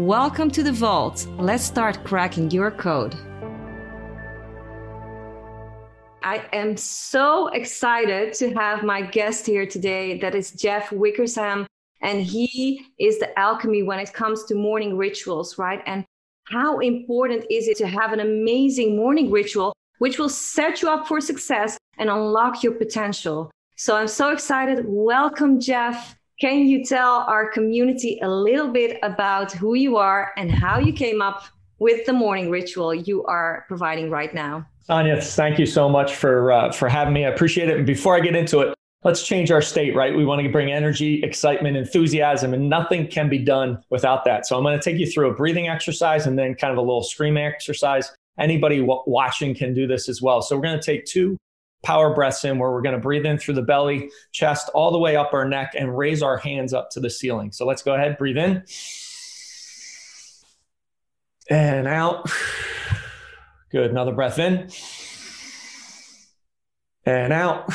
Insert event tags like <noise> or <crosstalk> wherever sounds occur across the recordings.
Welcome to the Vault. Let's start cracking your code. I am so excited to have my guest here today. That is Jeff Wickersham. And he is the alchemy when it comes to morning rituals, right? And how important is it to have an amazing morning ritual, which will set you up for success and unlock your potential? So I'm so excited. Welcome, Jeff. Can you tell our community a little bit about who you are and how you came up with the morning ritual you are providing right now? Anya, thank you so much for uh, for having me. I appreciate it. And before I get into it, let's change our state, right? We want to bring energy, excitement, enthusiasm, and nothing can be done without that. So I'm going to take you through a breathing exercise and then kind of a little screaming exercise. Anybody w- watching can do this as well. So we're going to take two power breaths in where we're going to breathe in through the belly, chest, all the way up our neck, and raise our hands up to the ceiling. So let's go ahead, breathe in and out. Good. Another breath in and out.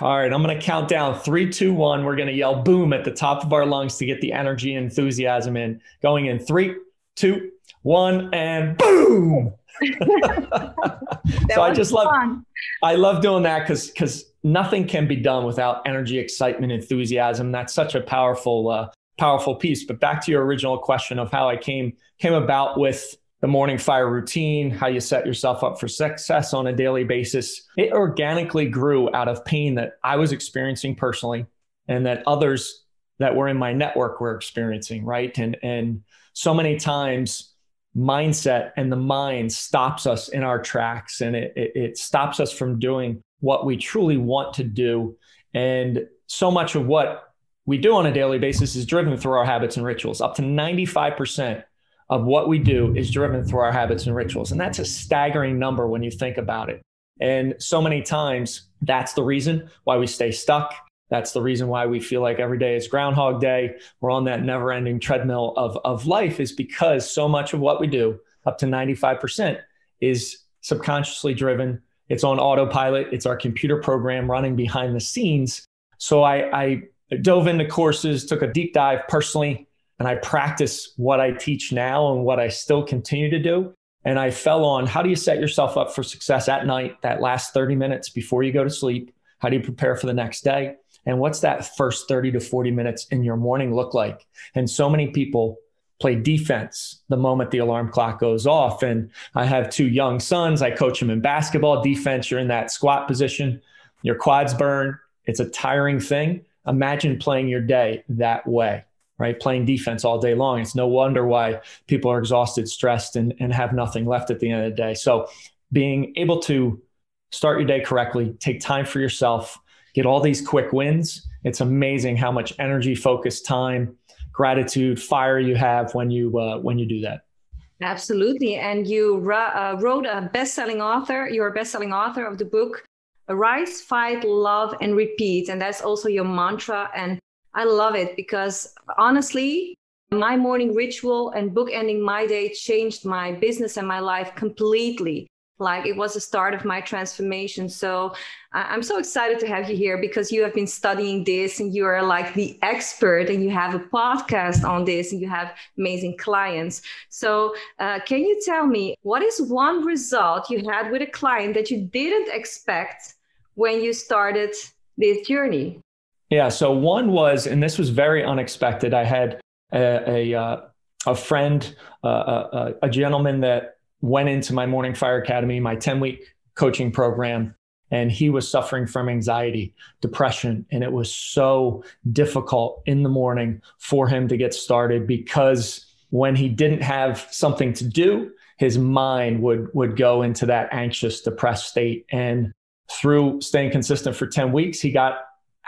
All right, I'm going to count down three, two, one. We're going to yell boom at the top of our lungs to get the energy and enthusiasm in. Going in three, two, one, and boom. <laughs> so I just love fun. I love doing that because because nothing can be done without energy, excitement, enthusiasm. That's such a powerful uh, powerful piece. But back to your original question of how I came came about with the morning fire routine, how you set yourself up for success on a daily basis. It organically grew out of pain that I was experiencing personally and that others that were in my network were experiencing, right? And and so many times mindset and the mind stops us in our tracks and it, it, it, stops us from doing what we truly want to do. And so much of what we do on a daily basis is driven through our habits and rituals. Up to 95% of what we do is driven through our habits and rituals. And that's a staggering number when you think about it. And so many times, that's the reason why we stay stuck. That's the reason why we feel like every day is Groundhog Day. We're on that never ending treadmill of, of life, is because so much of what we do, up to 95%, is subconsciously driven. It's on autopilot, it's our computer program running behind the scenes. So I, I dove into courses, took a deep dive personally, and I practice what I teach now and what I still continue to do. And I fell on how do you set yourself up for success at night, that last 30 minutes before you go to sleep? How do you prepare for the next day? And what's that first 30 to 40 minutes in your morning look like? And so many people play defense the moment the alarm clock goes off. And I have two young sons. I coach them in basketball. Defense, you're in that squat position, your quads burn. It's a tiring thing. Imagine playing your day that way, right? Playing defense all day long. It's no wonder why people are exhausted, stressed, and, and have nothing left at the end of the day. So being able to start your day correctly, take time for yourself, get all these quick wins. It's amazing how much energy, focus, time, gratitude, fire you have when you uh, when you do that. Absolutely, and you uh, wrote a best-selling author. You're a best-selling author of the book "Rise, Fight, Love, and Repeat," and that's also your mantra. And I love it because honestly, my morning ritual and bookending my day changed my business and my life completely like it was the start of my transformation. So i'm so excited to have you here because you have been studying this and you are like the expert and you have a podcast on this and you have amazing clients. So uh, can you tell me what is one result you had with a client that you didn't expect when you started this journey? Yeah so one was and this was very unexpected. I had a, a uh, a friend, uh, a, a gentleman that went into my Morning Fire Academy, my 10 week coaching program, and he was suffering from anxiety, depression, and it was so difficult in the morning for him to get started because when he didn't have something to do, his mind would would go into that anxious, depressed state. And through staying consistent for 10 weeks, he got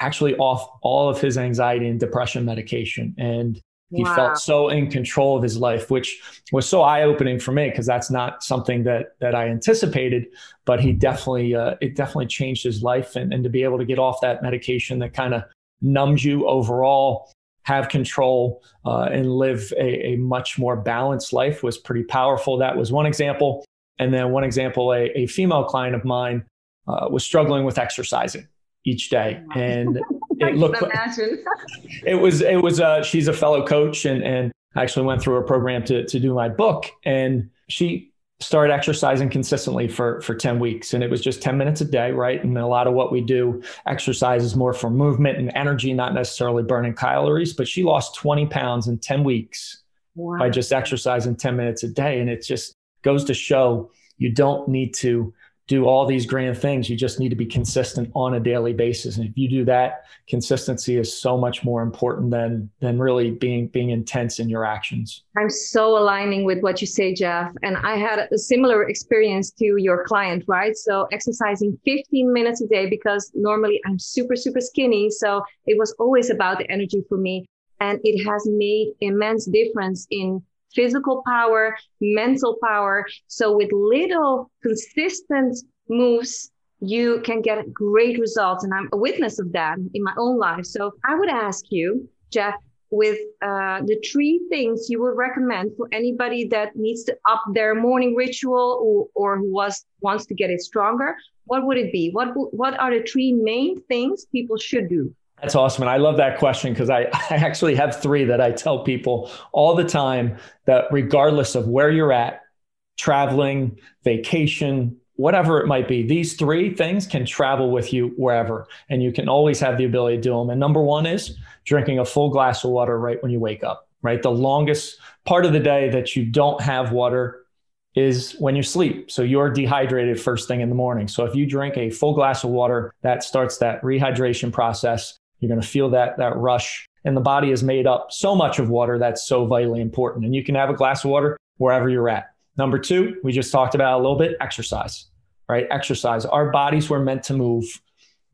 actually off all of his anxiety and depression medication. And he wow. felt so in control of his life, which was so eye opening for me because that's not something that that I anticipated. But he definitely uh, it definitely changed his life, and, and to be able to get off that medication that kind of numbs you overall, have control, uh, and live a, a, much more balanced life was pretty powerful. That was one example, and then one example, a, a female client of mine uh, was struggling with exercising each day, and <laughs> it looked like, <laughs> it was it was uh she's a fellow coach and and I actually went through a program to to do my book and she started exercising consistently for for 10 weeks and it was just 10 minutes a day right? And a lot of what we do exercise is more for movement and energy not necessarily burning calories but she lost 20 pounds in 10 weeks wow. by just exercising 10 minutes a day. And it just goes to show you don't need to do all these grand things. You just need to be consistent on a daily basis. And if you do that, consistency is so much more important than than really being being intense in your actions. I'm so aligning with what you say, Jeff. And I had a similar experience to your client, right? So exercising 15 minutes a day because normally I'm super, super skinny. So it was always about the energy for me. And it has made immense difference in physical power, mental power. So with little consistent moves, you can get great results. And I'm a witness of that in my own life. So I would ask you, Jeff, with uh, the three things you would recommend for anybody that needs to up their morning ritual or, or who was wants to get it stronger, what would it be? What what are the three main things people should do? That's awesome. And I love that question because I, <laughs> I actually have three that I tell people all the time that regardless of where you're at, traveling, vacation, whatever it might be, these three things can travel with you wherever. And you can always have the ability to do them. And number one is drinking a full glass of water right when you wake up, right? The longest part of the day that you don't have water is when you sleep. So you're dehydrated first thing in the morning. So if you drink a full glass of water, that starts that rehydration process. You're going to feel that that rush. And the body is made up so much of water that's so vitally important. And you can have a glass of water wherever you're at. Number two, we just talked about a little bit exercise, right? Exercise. Our bodies were meant to move.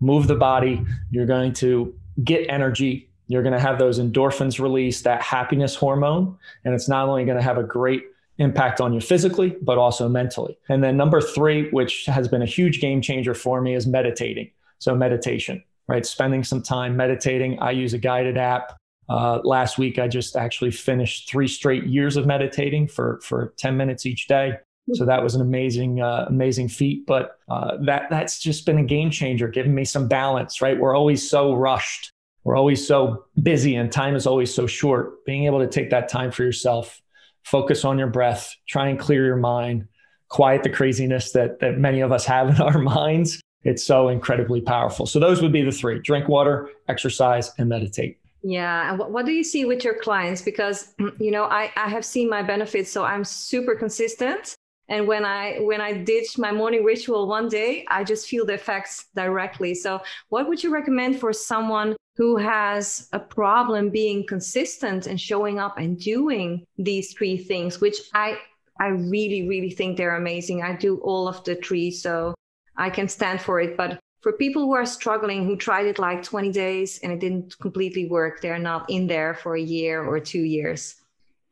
Move the body. You're going to get energy. You're going to have those endorphins release, that happiness hormone. And it's not only going to have a great impact on you physically, but also mentally. And then number three, which has been a huge game changer for me, is meditating. So, meditation right? Spending some time meditating. I use a guided app. Uh, last week, I just actually finished three straight years of meditating for for 10 minutes each day. So that was an amazing, uh, amazing feat. But uh, that that's just been a game changer, giving me some balance. Right, we're always so rushed, we're always so busy, and time is always so short. Being able to take that time for yourself, focus on your breath, try and clear your mind, quiet the craziness that that many of us have in our <laughs> minds, it's so incredibly powerful. So those would be the three drink water, exercise, and meditate. Yeah. And what, what do you see with your clients? Because, <clears throat> you know, I, I have seen my benefits. So I'm super consistent. And when I when I ditch my morning ritual one day, I just feel the effects directly. So what would you recommend for someone who has a problem being consistent and showing up and doing these three things, which I I really, really think they're amazing. I do all of the three. So I can stand for it. But for people who are struggling, who tried it like 20 days and it didn't completely work, they're not in there for a year or two years.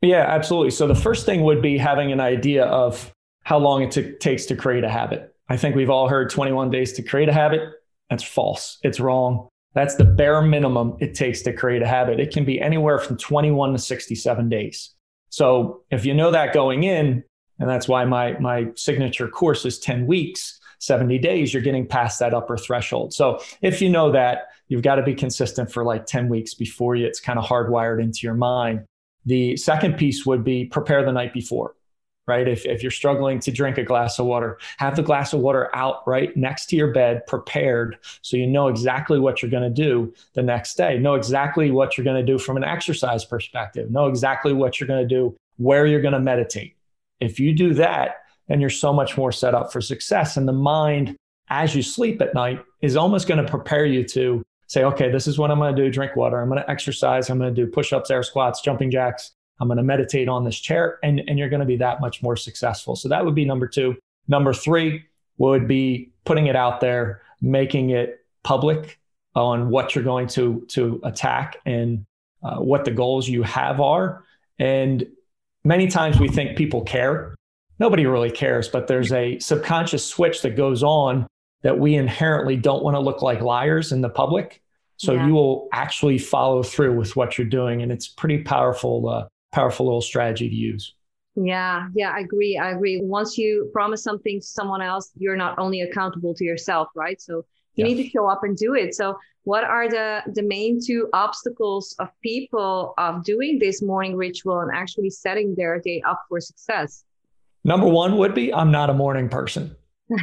Yeah, absolutely. So the first thing would be having an idea of how long it t- takes to create a habit. I think we've all heard 21 days to create a habit. That's false. It's wrong. That's the bare minimum it takes to create a habit. It can be anywhere from 21 to 67 days. So if you know that going in, and that's why my my signature course is 10 weeks, 70 days, you're getting past that upper threshold. So if you know that, you've got to be consistent for like 10 weeks before you, it's kind of hardwired into your mind. The second piece would be prepare the night before, right? If, if you're struggling to drink a glass of water, have the glass of water out right next to your bed, prepared, so you know exactly what you're going to do the next day. Know exactly what you're going to do from an exercise perspective. Know exactly what you're going to do where you're going to meditate. If you do that, then you're so much more set up for success. And the mind, as you sleep at night, is almost going to prepare you to say, okay, this is what I'm going to do drink water. I'm going to exercise. I'm going to do push ups, air squats, jumping jacks. I'm going to meditate on this chair. And, and you're going to be that much more successful. So that would be number two. Number three would be putting it out there, making it public on what you're going to, to attack and uh, what the goals you have are. And many times we think people care. Nobody really cares, but there's a subconscious switch that goes on that we inherently don't want to look like liars in the public. So yeah. you will actually follow through with what you're doing, and it's pretty powerful, uh, powerful little strategy to use. Yeah, yeah, I agree. I agree. Once you promise something to someone else, you're not only accountable to yourself, right? So you need to show up and do it. So what are the the main two obstacles of people of doing this morning ritual and actually setting their day up for success? Number one would be I'm not a morning person. <laughs>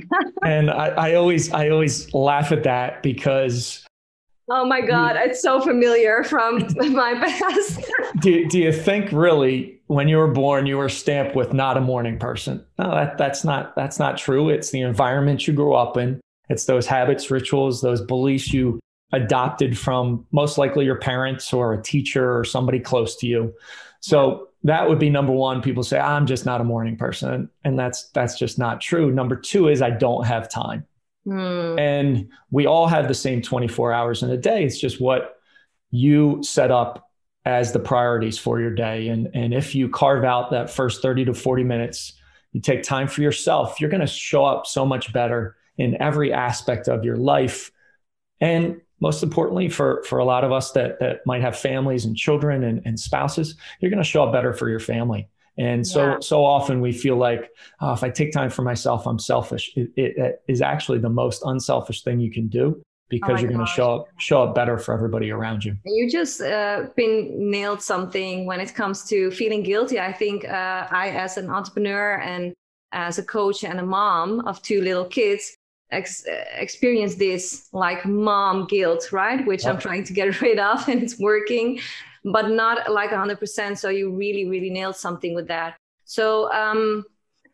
and I, I always I always laugh at that because Oh my God, it's so familiar from <laughs> <laughs> my past. do, do you think really when you were born you were stamped with not a morning person? No, that, that's not that's not true. It's the environment you grew up in. It's those habits, rituals, those beliefs you adopted from most likely your parents or a teacher or somebody close to you. So that would be number one. People say, I'm just not a morning person. And that's that's just not true. Number two is I don't have time. Mm. And we all have the same 24 hours in a day. It's just what you set up as the priorities for your day. And, and if you carve out that first 30 to 40 minutes, you take time for yourself, you're going to show up so much better in every aspect of your life. And most importantly, for, for a lot of us that, that might have families and children and, and spouses, you're going to show up better for your family. And so, yeah. so often we feel like oh, if I take time for myself, I'm selfish. It, it, it is actually the most unselfish thing you can do because oh you're going to show up show up better for everybody around you. You just uh, been nailed something when it comes to feeling guilty. I think uh, I, as an entrepreneur and as a coach and a mom of two little kids, ex- experience this like mom guilt, right? Which I'm trying to get <laughs> rid of, and it's working but not like 100%. So you really, really nailed something with that. So, um,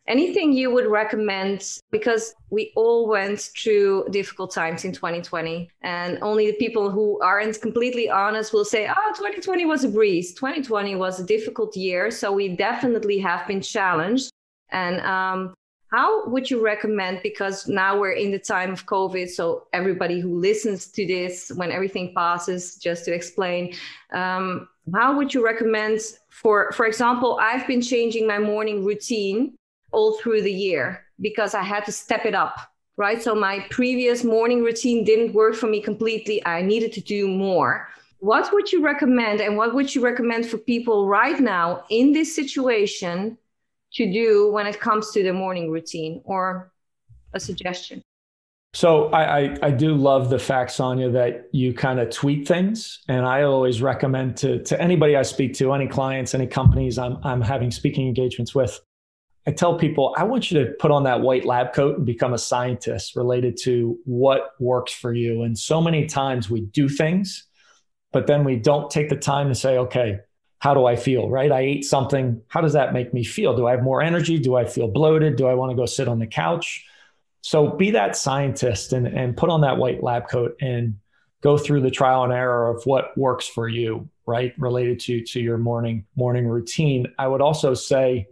anything you would recommend because we all went through difficult times in 2020 and only the people who aren't completely honest will say oh 2020 was a breeze 2020 was a difficult year so we definitely have been challenged and um, how would you recommend because now we're in the time of covid so everybody who listens to this when everything passes just to explain um, how would you recommend for for example i've been changing my morning routine all through the year because i had to step it up right? So my previous morning routine didn't work for me completely. I needed to do more. What would you recommend and what would you recommend for people right now in this situation to do when it comes to the morning routine or a suggestion? So I, I, I, do love the fact, Sonja, that you kind of tweet things. And I always recommend to, to anybody I speak to, any clients, any companies I'm, I'm having speaking engagements with, I tell people, I want you to put on that white lab coat and become a scientist related to what works for you. And so many times we do things, but then we don't take the time to say, okay, how do I feel, right? I ate something. How does that make me feel? Do I have more energy? Do I feel bloated? Do I want to go sit on the couch? So be that scientist and, and put on that white lab coat and go through the trial and error of what works for you, right? Related to, to your morning, morning routine. I would also say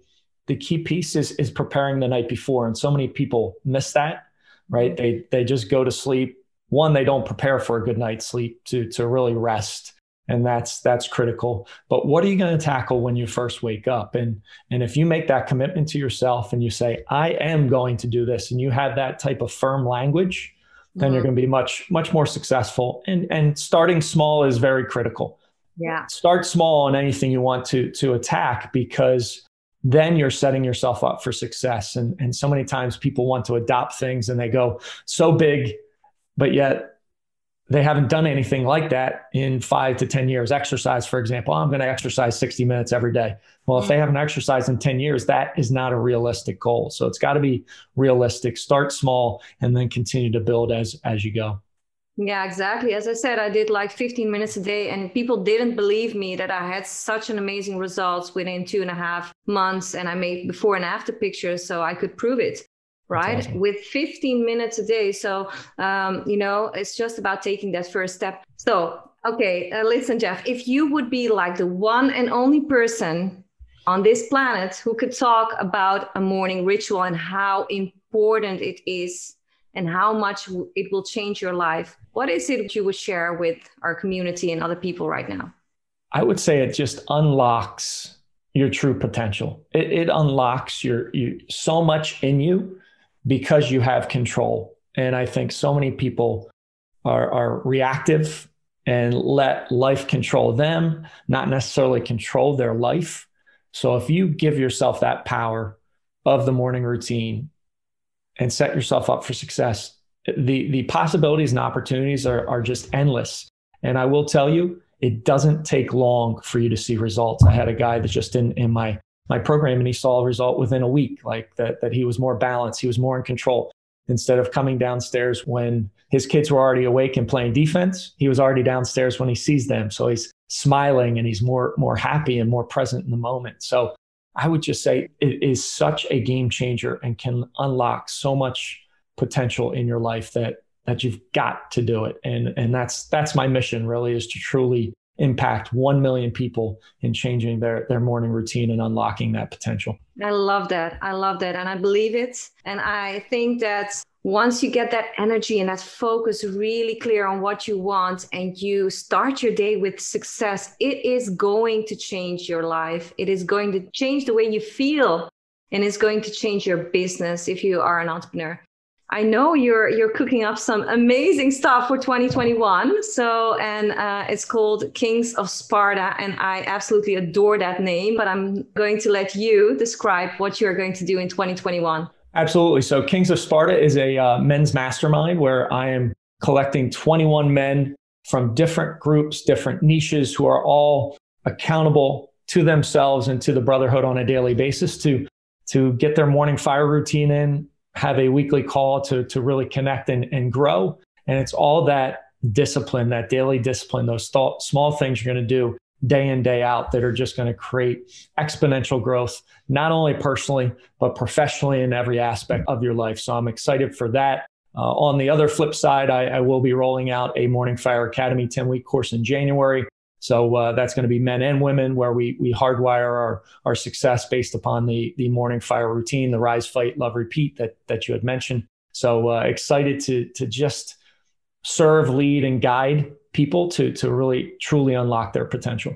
the key piece is, is preparing the night before. And so many people miss that, right? Mm-hmm. They, they just go to sleep. One, they don't prepare for a good night's sleep to, to really rest and that's that's critical. But what are you going to tackle when you first wake up? And and if you make that commitment to yourself and you say i am going to do this and you have that type of firm language then mm-hmm. you're going to be much much more successful. And and starting small is very critical. Yeah. Start small on anything you want to to attack because then you're setting yourself up for success. And and so many times people want to adopt things and they go so big but yet they haven't done anything like that in five to 10 years. Exercise, for example, oh, I'm going to exercise 60 minutes every day. Well, if they mm. haven't exercised in 10 years, that is not a realistic goal. So it's got to be realistic. Start small and then continue to build as as you go. Yeah, exactly. As I said, I did like 15 minutes a day, and people didn't believe me that I had such an amazing results within two and a half months. And I made before and after pictures so I could prove it, right? Awesome. With 15 minutes a day. So, um, you know, it's just about taking that first step. So, okay, uh, listen, Jeff, if you would be like the one and only person on this planet who could talk about a morning ritual and how important it is and how much it will change your life, what is it you would share with our community and other people right now? I would say it just unlocks your true potential. It, it unlocks your you so much in you because you have control. And I think so many people are, are reactive and let life control them, not necessarily control their life. So if you give yourself that power of the morning routine and set yourself up for success, the the possibilities and opportunities are are just endless. And I will tell you, it doesn't take long for you to see results. I had a guy that just in in my my program and he saw a result within a week, like that that he was more balanced, he was more in control. Instead of coming downstairs when his kids were already awake and playing defense, he was already downstairs when he sees them. So he's smiling and he's more more happy and more present in the moment. So I would just say it is such a game changer and can unlock so much potential in your life that that you've got to do it and and that's that's my mission really is to truly impact 1 million people in changing their their morning routine and unlocking that potential. I love that. I love that. And i believe it. And i think that once you get that energy and that focus really clear on what you want and you start your day with success it is going to change your life. It is going to change the way you feel. And it's going to change your business if you are an entrepreneur I know you're you're cooking up some amazing stuff for 2021. So and uh, it's called Kings of Sparta, and I absolutely adore that name. But I'm going to let you describe what you're going to do in 2021. Absolutely. So Kings of Sparta is a uh, men's mastermind where I am collecting 21 men from different groups, different niches, who are all accountable to themselves and to the brotherhood on a daily basis to to get their morning fire routine in have a weekly call to, to really connect and, and grow. And it's all that discipline, that daily discipline, those th- small things you're going to do day in, day out that are just going to create exponential growth, not only personally, but professionally in every aspect of your life. So I'm excited for that. Uh, on the other flip side, I, I, will be rolling out a Morning Fire Academy 10 week course in January. So uh, that's going to be men and women, where we we hardwire our our success based upon the the morning fire routine, the rise, fight, love, repeat that that you had mentioned. So uh, excited to to just serve, lead, and guide people to to really truly unlock their potential.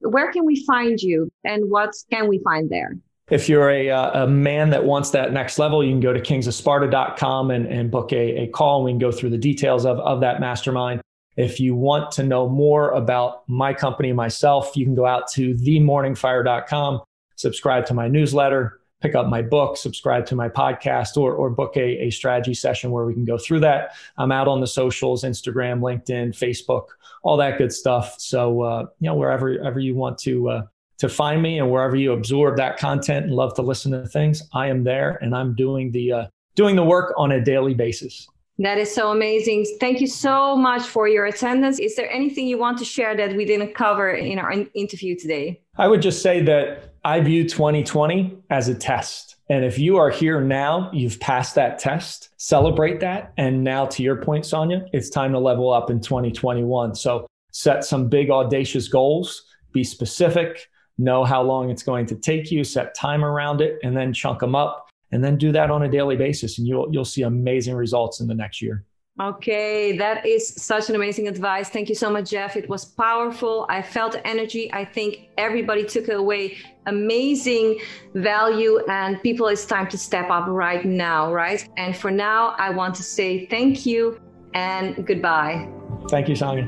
Where can we find you, and what can we find there? If you're a, uh, a man that wants that next level, you can go to kingsofsparta.com and, and book a, a call. And we can go through the details of, of that mastermind. If you want to know more about my company, myself, you can go out to themorningfire.com, subscribe to my newsletter, pick up my book, subscribe to my podcast, or, or book a, a strategy session where we can go through that. I'm out on the socials, Instagram, LinkedIn, Facebook, all that good stuff. So, uh, you know, wherever, wherever you want to, uh, to find me and wherever you absorb that content and love to listen to things, I am there and I'm doing the, uh, doing the work on a daily basis. That is so amazing. Thank you so much for your attendance. Is there anything you want to share that we didn't cover in our interview today? I would just say that I view 2020 as a test. And if you are here now, you've passed that test, celebrate that. And now, to your point, Sonja, it's time to level up in 2021. So set some big, audacious goals, be specific, know how long it's going to take you, set time around it, and then chunk them up and then do that on a daily basis and you'll you'll see amazing results in the next year. Okay that is such an amazing advice. Thank you so much jeff. It was powerful. I felt energy. I think everybody took away amazing value and people it's time to step up right now right? And for now i want to say thank you and goodbye. Thank you sonja.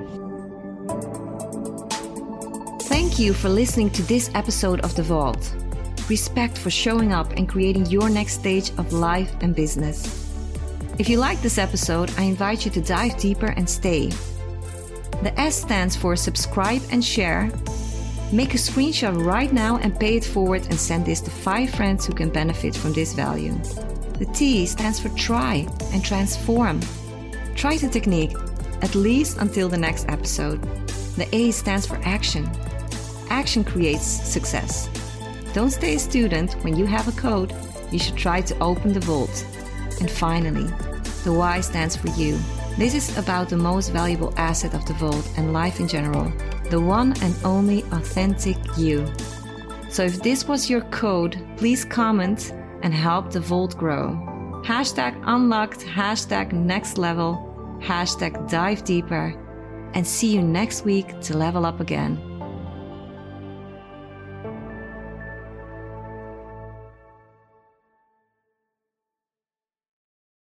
Thank you for listening to this episode of the vault respect for showing up and creating your next stage of life and business. If you like this episode, I invite you to dive deeper and stay. The S stands for subscribe and share. Make a screenshot right now and pay it forward and send this to five friends who can benefit from this value. The T stands for try and transform. Try the technique at least until the next episode. The A stands for action. Action creates success. Don't stay a student when you have a code. You should try to open the vault. And finally, the Y stands for you. This is about the most valuable asset of the vault and life in general the one and only authentic you. So if this was your code, please comment and help the vault grow. Hashtag unlocked, hashtag next level, hashtag dive deeper, and see you next week to level up again.